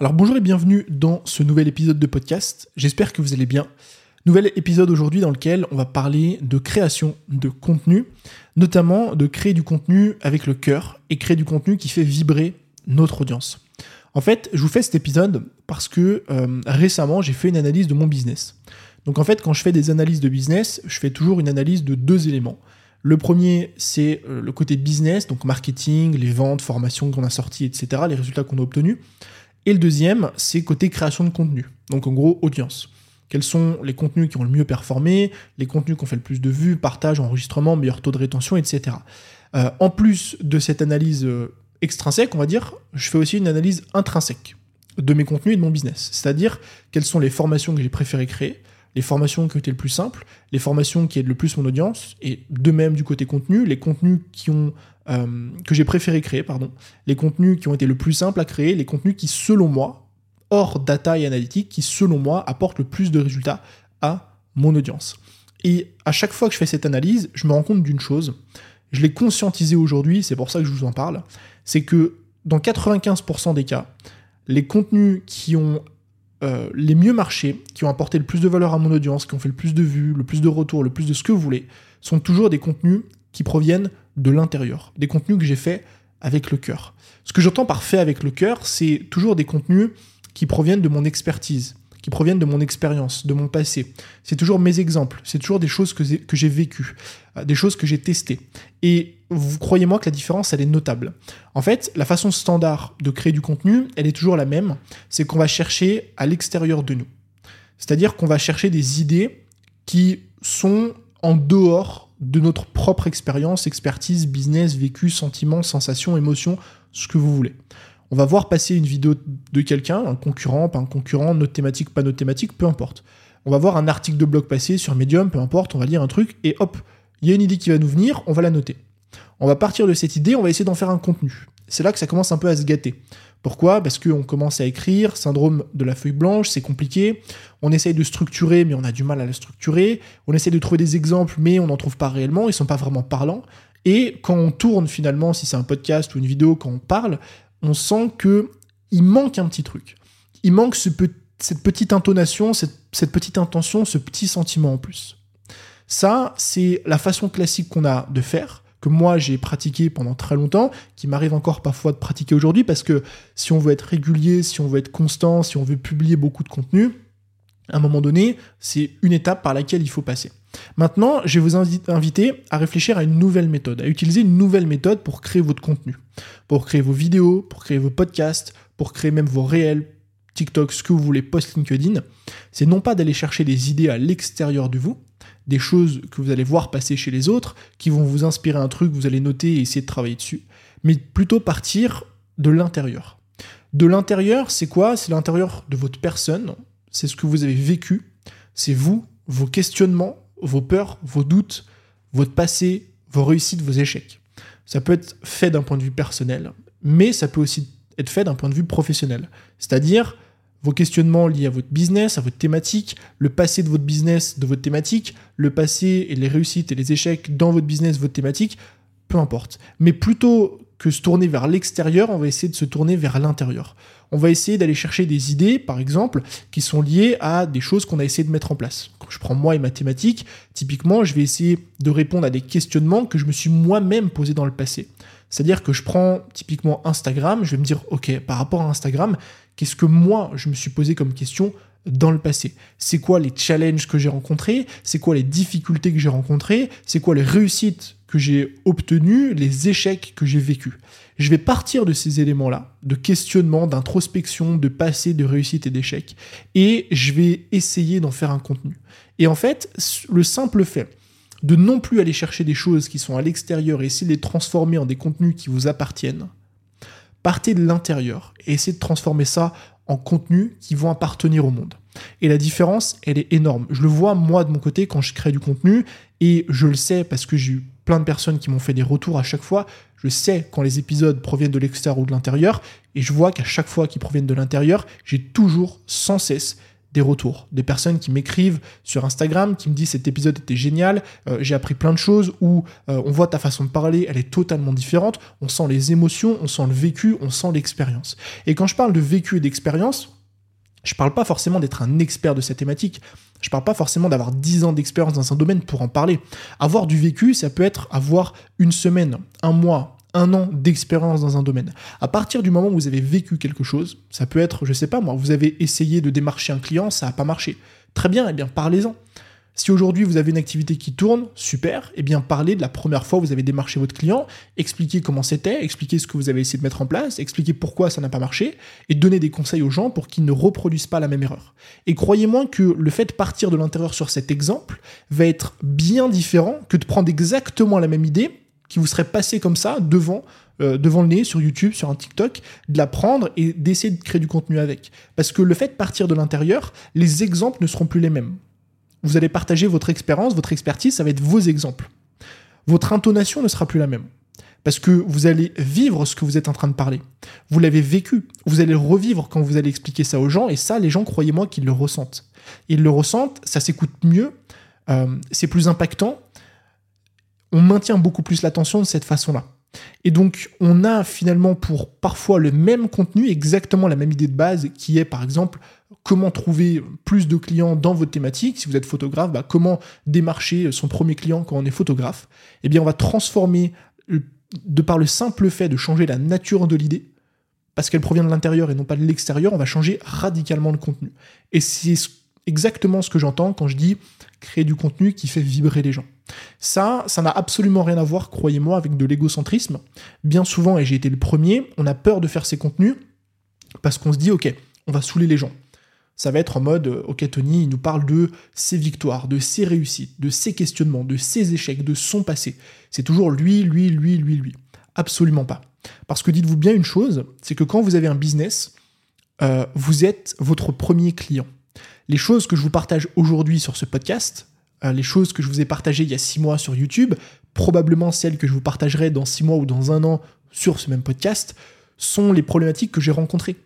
Alors bonjour et bienvenue dans ce nouvel épisode de podcast. J'espère que vous allez bien. Nouvel épisode aujourd'hui dans lequel on va parler de création de contenu, notamment de créer du contenu avec le cœur et créer du contenu qui fait vibrer notre audience. En fait, je vous fais cet épisode parce que euh, récemment j'ai fait une analyse de mon business. Donc en fait, quand je fais des analyses de business, je fais toujours une analyse de deux éléments. Le premier, c'est euh, le côté business, donc marketing, les ventes, formations qu'on a sorties, etc., les résultats qu'on a obtenus. Et le deuxième, c'est côté création de contenu. Donc en gros, audience. Quels sont les contenus qui ont le mieux performé, les contenus qui ont fait le plus de vues, partage, enregistrement, meilleur taux de rétention, etc. Euh, en plus de cette analyse euh, extrinsèque, on va dire, je fais aussi une analyse intrinsèque de mes contenus et de mon business. C'est-à-dire quelles sont les formations que j'ai préféré créer, les formations qui ont été le plus simples, les formations qui aident le plus mon audience, et de même du côté contenu, les contenus qui ont, euh, que j'ai préféré créer, pardon, les contenus qui ont été le plus simples à créer, les contenus qui, selon moi, hors data et analytique, qui, selon moi, apportent le plus de résultats à mon audience. Et à chaque fois que je fais cette analyse, je me rends compte d'une chose, je l'ai conscientisé aujourd'hui, c'est pour ça que je vous en parle, c'est que dans 95% des cas, les contenus qui ont euh, les mieux marchés, qui ont apporté le plus de valeur à mon audience, qui ont fait le plus de vues, le plus de retours, le plus de ce que vous voulez, sont toujours des contenus qui proviennent de l'intérieur, des contenus que j'ai faits avec le cœur. Ce que j'entends par fait avec le cœur, c'est toujours des contenus qui proviennent de mon expertise, qui proviennent de mon expérience, de mon passé. C'est toujours mes exemples, c'est toujours des choses que j'ai vécues, euh, des choses que j'ai testées. Et vous croyez-moi que la différence, elle est notable. En fait, la façon standard de créer du contenu, elle est toujours la même, c'est qu'on va chercher à l'extérieur de nous. C'est-à-dire qu'on va chercher des idées qui sont en dehors de notre propre expérience, expertise, business, vécu, sentiments, sensations, émotions, ce que vous voulez. On va voir passer une vidéo de quelqu'un, un concurrent, pas un concurrent, notre thématique, pas notre thématique, peu importe. On va voir un article de blog passer sur Medium, peu importe, on va lire un truc et hop, il y a une idée qui va nous venir, on va la noter. On va partir de cette idée, on va essayer d'en faire un contenu. C'est là que ça commence un peu à se gâter. Pourquoi? Parce qu'on commence à écrire, syndrome de la feuille blanche, c'est compliqué. On essaye de structurer, mais on a du mal à la structurer. On essaye de trouver des exemples, mais on n'en trouve pas réellement, ils sont pas vraiment parlants. Et quand on tourne finalement, si c'est un podcast ou une vidéo, quand on parle, on sent que il manque un petit truc. Il manque ce cette petite intonation, cette, petite intention, ce petit sentiment en plus. Ça, c'est la façon classique qu'on a de faire, que moi j'ai pratiqué pendant très longtemps, qui m'arrive encore parfois de pratiquer aujourd'hui, parce que si on veut être régulier, si on veut être constant, si on veut publier beaucoup de contenu, à un moment donné, c'est une étape par laquelle il faut passer. Maintenant, je vais vous inviter à réfléchir à une nouvelle méthode, à utiliser une nouvelle méthode pour créer votre contenu, pour créer vos vidéos, pour créer vos podcasts, pour créer même vos réels, TikTok, ce que vous voulez, post LinkedIn. C'est non pas d'aller chercher des idées à l'extérieur de vous, des choses que vous allez voir passer chez les autres, qui vont vous inspirer un truc, vous allez noter et essayer de travailler dessus, mais plutôt partir de l'intérieur. De l'intérieur, c'est quoi? C'est l'intérieur de votre personne, c'est ce que vous avez vécu, c'est vous, vos questionnements, vos peurs, vos doutes, votre passé, vos réussites, vos échecs. Ça peut être fait d'un point de vue personnel, mais ça peut aussi être fait d'un point de vue professionnel. C'est-à-dire vos questionnements liés à votre business, à votre thématique, le passé de votre business, de votre thématique, le passé et les réussites et les échecs dans votre business, votre thématique, peu importe. Mais plutôt que se tourner vers l'extérieur, on va essayer de se tourner vers l'intérieur. On va essayer d'aller chercher des idées, par exemple, qui sont liées à des choses qu'on a essayé de mettre en place. Quand je prends moi et mathématiques, typiquement, je vais essayer de répondre à des questionnements que je me suis moi-même posé dans le passé. C'est-à-dire que je prends typiquement Instagram, je vais me dire, ok, par rapport à Instagram, qu'est-ce que moi, je me suis posé comme question dans le passé? C'est quoi les challenges que j'ai rencontrés? C'est quoi les difficultés que j'ai rencontrées? C'est quoi les réussites que j'ai obtenues, les échecs que j'ai vécus Je vais partir de ces éléments-là, de questionnement, d'introspection, de passé, de réussite et d'échecs, et je vais essayer d'en faire un contenu. Et en fait, le simple fait de non plus aller chercher des choses qui sont à l'extérieur et essayer de les transformer en des contenus qui vous appartiennent, partez de l'intérieur et essayez de transformer ça en contenus qui vont appartenir au monde. Et la différence, elle est énorme. Je le vois moi de mon côté quand je crée du contenu et je le sais parce que j'ai eu plein de personnes qui m'ont fait des retours à chaque fois. Je sais quand les épisodes proviennent de l'extérieur ou de l'intérieur et je vois qu'à chaque fois qu'ils proviennent de l'intérieur, j'ai toujours sans cesse des retours, des personnes qui m'écrivent sur Instagram, qui me disent cet épisode était génial, euh, j'ai appris plein de choses, ou euh, on voit ta façon de parler, elle est totalement différente, on sent les émotions, on sent le vécu, on sent l'expérience. Et quand je parle de vécu et d'expérience, je parle pas forcément d'être un expert de cette thématique. Je parle pas forcément d'avoir 10 ans d'expérience dans un domaine pour en parler. Avoir du vécu, ça peut être avoir une semaine, un mois, un an d'expérience dans un domaine. À partir du moment où vous avez vécu quelque chose, ça peut être, je sais pas moi, vous avez essayé de démarcher un client, ça n'a pas marché. Très bien, eh bien parlez-en. Si aujourd'hui vous avez une activité qui tourne, super, eh bien parlez de la première fois où vous avez démarché votre client, expliquez comment c'était, expliquez ce que vous avez essayé de mettre en place, expliquez pourquoi ça n'a pas marché, et donnez des conseils aux gens pour qu'ils ne reproduisent pas la même erreur. Et croyez-moi que le fait de partir de l'intérieur sur cet exemple va être bien différent que de prendre exactement la même idée qui vous serait passée comme ça devant euh, devant le nez sur YouTube, sur un TikTok, de la prendre et d'essayer de créer du contenu avec. Parce que le fait de partir de l'intérieur, les exemples ne seront plus les mêmes. Vous allez partager votre expérience, votre expertise, ça va être vos exemples. Votre intonation ne sera plus la même. Parce que vous allez vivre ce que vous êtes en train de parler. Vous l'avez vécu. Vous allez le revivre quand vous allez expliquer ça aux gens. Et ça, les gens, croyez-moi qu'ils le ressentent. Ils le ressentent, ça s'écoute mieux, euh, c'est plus impactant. On maintient beaucoup plus l'attention de cette façon-là. Et donc, on a finalement pour parfois le même contenu, exactement la même idée de base, qui est par exemple comment trouver plus de clients dans votre thématique. Si vous êtes photographe, bah, comment démarcher son premier client quand on est photographe. Eh bien, on va transformer, de par le simple fait de changer la nature de l'idée, parce qu'elle provient de l'intérieur et non pas de l'extérieur, on va changer radicalement le contenu. Et c'est exactement ce que j'entends quand je dis créer du contenu qui fait vibrer les gens. Ça, ça n'a absolument rien à voir, croyez-moi, avec de l'égocentrisme. Bien souvent, et j'ai été le premier, on a peur de faire ces contenus parce qu'on se dit, ok, on va saouler les gens. Ça va être en mode, euh, ok Tony, il nous parle de ses victoires, de ses réussites, de ses questionnements, de ses échecs, de son passé. C'est toujours lui, lui, lui, lui, lui. Absolument pas. Parce que dites-vous bien une chose, c'est que quand vous avez un business, euh, vous êtes votre premier client. Les choses que je vous partage aujourd'hui sur ce podcast, euh, les choses que je vous ai partagées il y a six mois sur YouTube, probablement celles que je vous partagerai dans six mois ou dans un an sur ce même podcast, sont les problématiques que j'ai rencontrées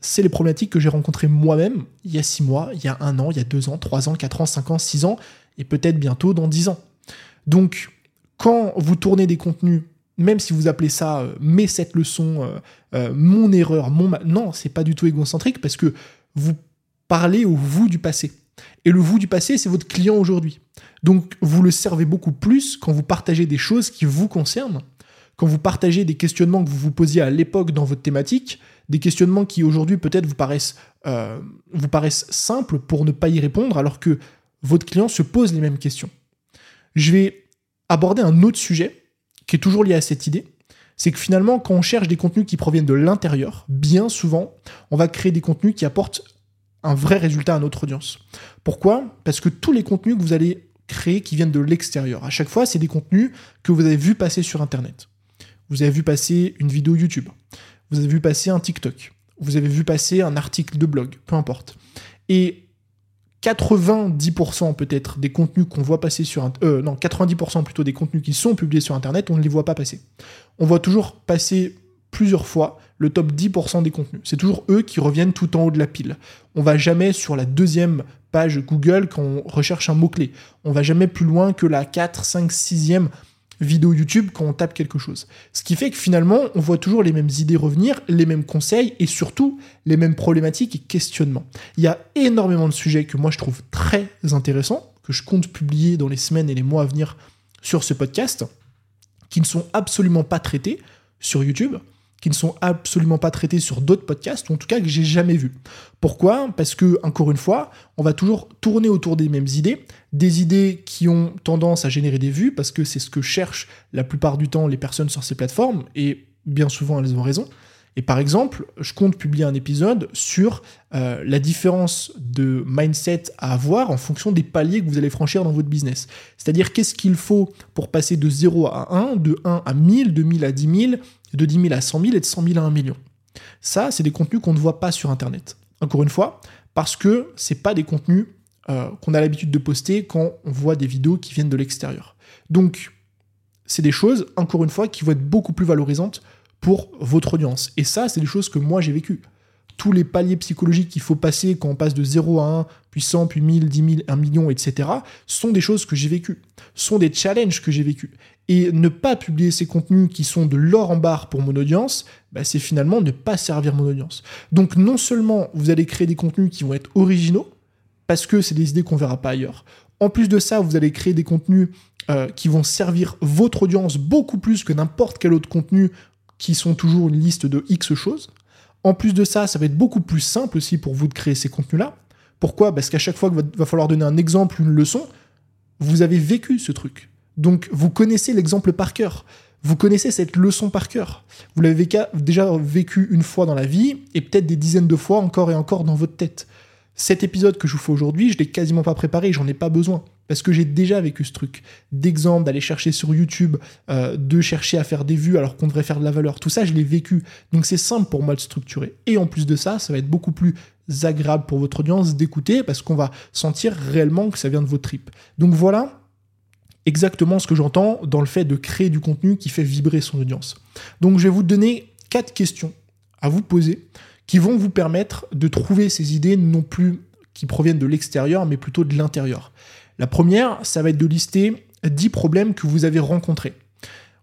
c'est les problématiques que j'ai rencontrées moi-même il y a six mois, il y a un an, il y a deux ans, trois ans, quatre ans, cinq ans, six ans, et peut-être bientôt dans dix ans. Donc, quand vous tournez des contenus, même si vous appelez ça euh, mes sept leçons, euh, euh, mon erreur, mon non, c'est pas du tout égocentrique parce que vous parlez au vous du passé. Et le vous du passé, c'est votre client aujourd'hui. Donc, vous le servez beaucoup plus quand vous partagez des choses qui vous concernent, quand vous partagez des questionnements que vous vous posiez à l'époque dans votre thématique, des questionnements qui aujourd'hui peut-être vous paraissent, euh, vous paraissent simples pour ne pas y répondre alors que votre client se pose les mêmes questions. Je vais aborder un autre sujet qui est toujours lié à cette idée, c'est que finalement quand on cherche des contenus qui proviennent de l'intérieur, bien souvent on va créer des contenus qui apportent un vrai résultat à notre audience. Pourquoi? Parce que tous les contenus que vous allez créer qui viennent de l'extérieur, à chaque fois c'est des contenus que vous avez vu passer sur Internet. Vous avez vu passer une vidéo YouTube vous avez vu passer un TikTok, vous avez vu passer un article de blog, peu importe. Et 90% peut-être des contenus qu'on voit passer sur... Euh, non, 90% plutôt des contenus qui sont publiés sur Internet, on ne les voit pas passer. On voit toujours passer plusieurs fois le top 10% des contenus. C'est toujours eux qui reviennent tout en haut de la pile. On va jamais sur la deuxième page Google quand on recherche un mot-clé. On va jamais plus loin que la 4, 5, 6e vidéo YouTube quand on tape quelque chose. Ce qui fait que finalement, on voit toujours les mêmes idées revenir, les mêmes conseils et surtout les mêmes problématiques et questionnements. Il y a énormément de sujets que moi je trouve très intéressants, que je compte publier dans les semaines et les mois à venir sur ce podcast, qui ne sont absolument pas traités sur YouTube qui ne sont absolument pas traités sur d'autres podcasts, ou en tout cas que j'ai jamais vu. Pourquoi? Parce que, encore une fois, on va toujours tourner autour des mêmes idées, des idées qui ont tendance à générer des vues, parce que c'est ce que cherchent la plupart du temps les personnes sur ces plateformes, et bien souvent elles ont raison. Et par exemple, je compte publier un épisode sur euh, la différence de mindset à avoir en fonction des paliers que vous allez franchir dans votre business. C'est-à-dire qu'est-ce qu'il faut pour passer de 0 à 1, de 1 à 1000, de 1000 à 10 000, de 10 000 à 100 000 et de 100 000 à 1 million? Ça, c'est des contenus qu'on ne voit pas sur Internet. Encore une fois, parce que c'est pas des contenus euh, qu'on a l'habitude de poster quand on voit des vidéos qui viennent de l'extérieur. Donc, c'est des choses, encore une fois, qui vont être beaucoup plus valorisantes pour votre audience. Et ça, c'est des choses que moi j'ai vécues. tous les paliers psychologiques qu'il faut passer quand on passe de 0 à 1, puis 100, puis 1000, 10 000, 1 million, etc., sont des choses que j'ai vécues, sont des challenges que j'ai vécus. Et ne pas publier ces contenus qui sont de l'or en barre pour mon audience, bah, c'est finalement ne pas servir mon audience. Donc non seulement vous allez créer des contenus qui vont être originaux, parce que c'est des idées qu'on verra pas ailleurs. En plus de ça, vous allez créer des contenus euh, qui vont servir votre audience beaucoup plus que n'importe quel autre contenu qui sont toujours une liste de X choses. En plus de ça, ça va être beaucoup plus simple aussi pour vous de créer ces contenus-là. Pourquoi? Parce qu'à chaque fois qu'il va falloir donner un exemple, une leçon, vous avez vécu ce truc. Donc vous connaissez l'exemple par cœur. Vous connaissez cette leçon par cœur. Vous l'avez déjà vécu une fois dans la vie et peut-être des dizaines de fois encore et encore dans votre tête. Cet épisode que je vous fais aujourd'hui, je l'ai quasiment pas préparé, j'en ai pas besoin. Parce que j'ai déjà vécu ce truc. D'exemple, d'aller chercher sur YouTube, euh, de chercher à faire des vues alors qu'on devrait faire de la valeur. Tout ça, je l'ai vécu. Donc c'est simple pour moi de structurer. Et en plus de ça, ça va être beaucoup plus agréable pour votre audience d'écouter parce qu'on va sentir réellement que ça vient de vos tripes. Donc voilà exactement ce que j'entends dans le fait de créer du contenu qui fait vibrer son audience. Donc je vais vous donner quatre questions à vous poser qui vont vous permettre de trouver ces idées non plus qui proviennent de l'extérieur, mais plutôt de l'intérieur. La première, ça va être de lister 10 problèmes que vous avez rencontrés.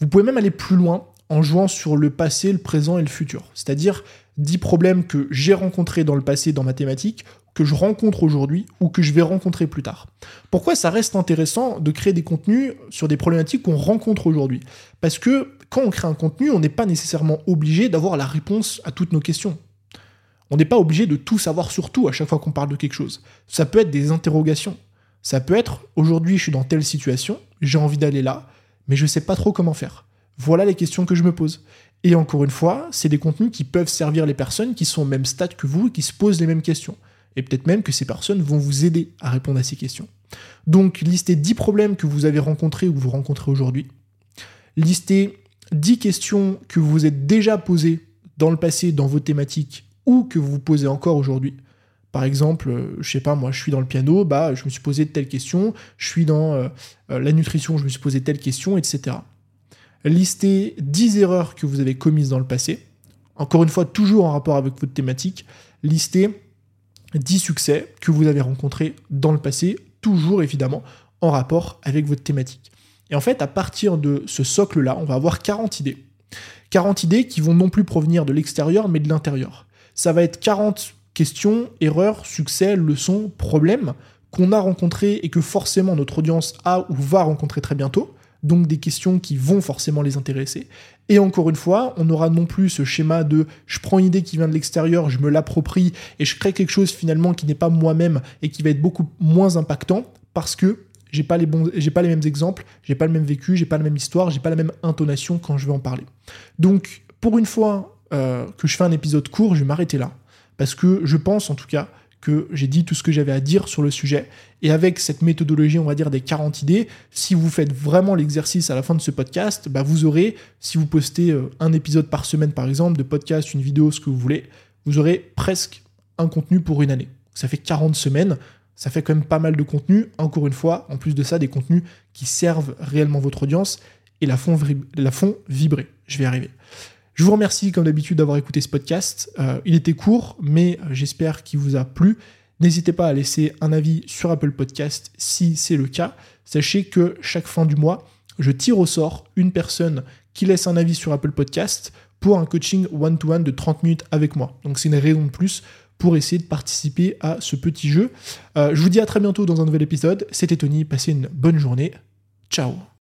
Vous pouvez même aller plus loin en jouant sur le passé, le présent et le futur. C'est-à-dire 10 problèmes que j'ai rencontrés dans le passé dans mathématiques, que je rencontre aujourd'hui ou que je vais rencontrer plus tard. Pourquoi ça reste intéressant de créer des contenus sur des problématiques qu'on rencontre aujourd'hui? Parce que quand on crée un contenu, on n'est pas nécessairement obligé d'avoir la réponse à toutes nos questions. On n'est pas obligé de tout savoir sur tout à chaque fois qu'on parle de quelque chose. Ça peut être des interrogations. Ça peut être aujourd'hui je suis dans telle situation, j'ai envie d'aller là, mais je ne sais pas trop comment faire. Voilà les questions que je me pose. Et encore une fois, c'est des contenus qui peuvent servir les personnes qui sont au même stade que vous et qui se posent les mêmes questions. Et peut-être même que ces personnes vont vous aider à répondre à ces questions. Donc, listez 10 problèmes que vous avez rencontrés ou vous rencontrez aujourd'hui. Listez 10 questions que vous vous êtes déjà posées dans le passé dans vos thématiques ou que vous vous posez encore aujourd'hui. Par exemple, euh, je sais pas, moi je suis dans le piano, bah je me suis posé telle question, je suis dans euh, euh, la nutrition, je me suis posé telle question, etc. Listez 10 erreurs que vous avez commises dans le passé. Encore une fois, toujours en rapport avec votre thématique. Listez 10 succès que vous avez rencontrés dans le passé, toujours évidemment en rapport avec votre thématique. Et en fait, à partir de ce socle-là, on va avoir 40 idées. 40 idées qui vont non plus provenir de l'extérieur, mais de l'intérieur. Ça va être 40 questions, erreurs, succès, leçons, problèmes qu'on a rencontrés et que forcément notre audience a ou va rencontrer très bientôt. Donc des questions qui vont forcément les intéresser. Et encore une fois, on n'aura non plus ce schéma de je prends une idée qui vient de l'extérieur, je me l'approprie et je crée quelque chose finalement qui n'est pas moi-même et qui va être beaucoup moins impactant parce que j'ai pas les bons, j'ai pas les mêmes exemples, j'ai pas le même vécu, j'ai pas la même histoire, j'ai pas la même intonation quand je vais en parler. Donc pour une fois, euh, que je fais un épisode court, je vais m'arrêter là. Parce que je pense en tout cas que j'ai dit tout ce que j'avais à dire sur le sujet. Et avec cette méthodologie, on va dire des 40 idées, si vous faites vraiment l'exercice à la fin de ce podcast, bah vous aurez, si vous postez euh, un épisode par semaine par exemple, de podcast, une vidéo, ce que vous voulez, vous aurez presque un contenu pour une année. Ça fait 40 semaines, ça fait quand même pas mal de contenu. Encore une fois, en plus de ça, des contenus qui servent réellement votre audience et la font, la font vibrer. Je vais y arriver. Je vous remercie comme d'habitude d'avoir écouté ce podcast. Euh, il était court, mais euh, j'espère qu'il vous a plu. N'hésitez pas à laisser un avis sur Apple Podcast si c'est le cas. Sachez que chaque fin du mois, je tire au sort une personne qui laisse un avis sur Apple Podcast pour un coaching one-to-one de 30 minutes avec moi. Donc c'est une raison de plus pour essayer de participer à ce petit jeu. Euh, je vous dis à très bientôt dans un nouvel épisode. C'était Tony, passez une bonne journée. Ciao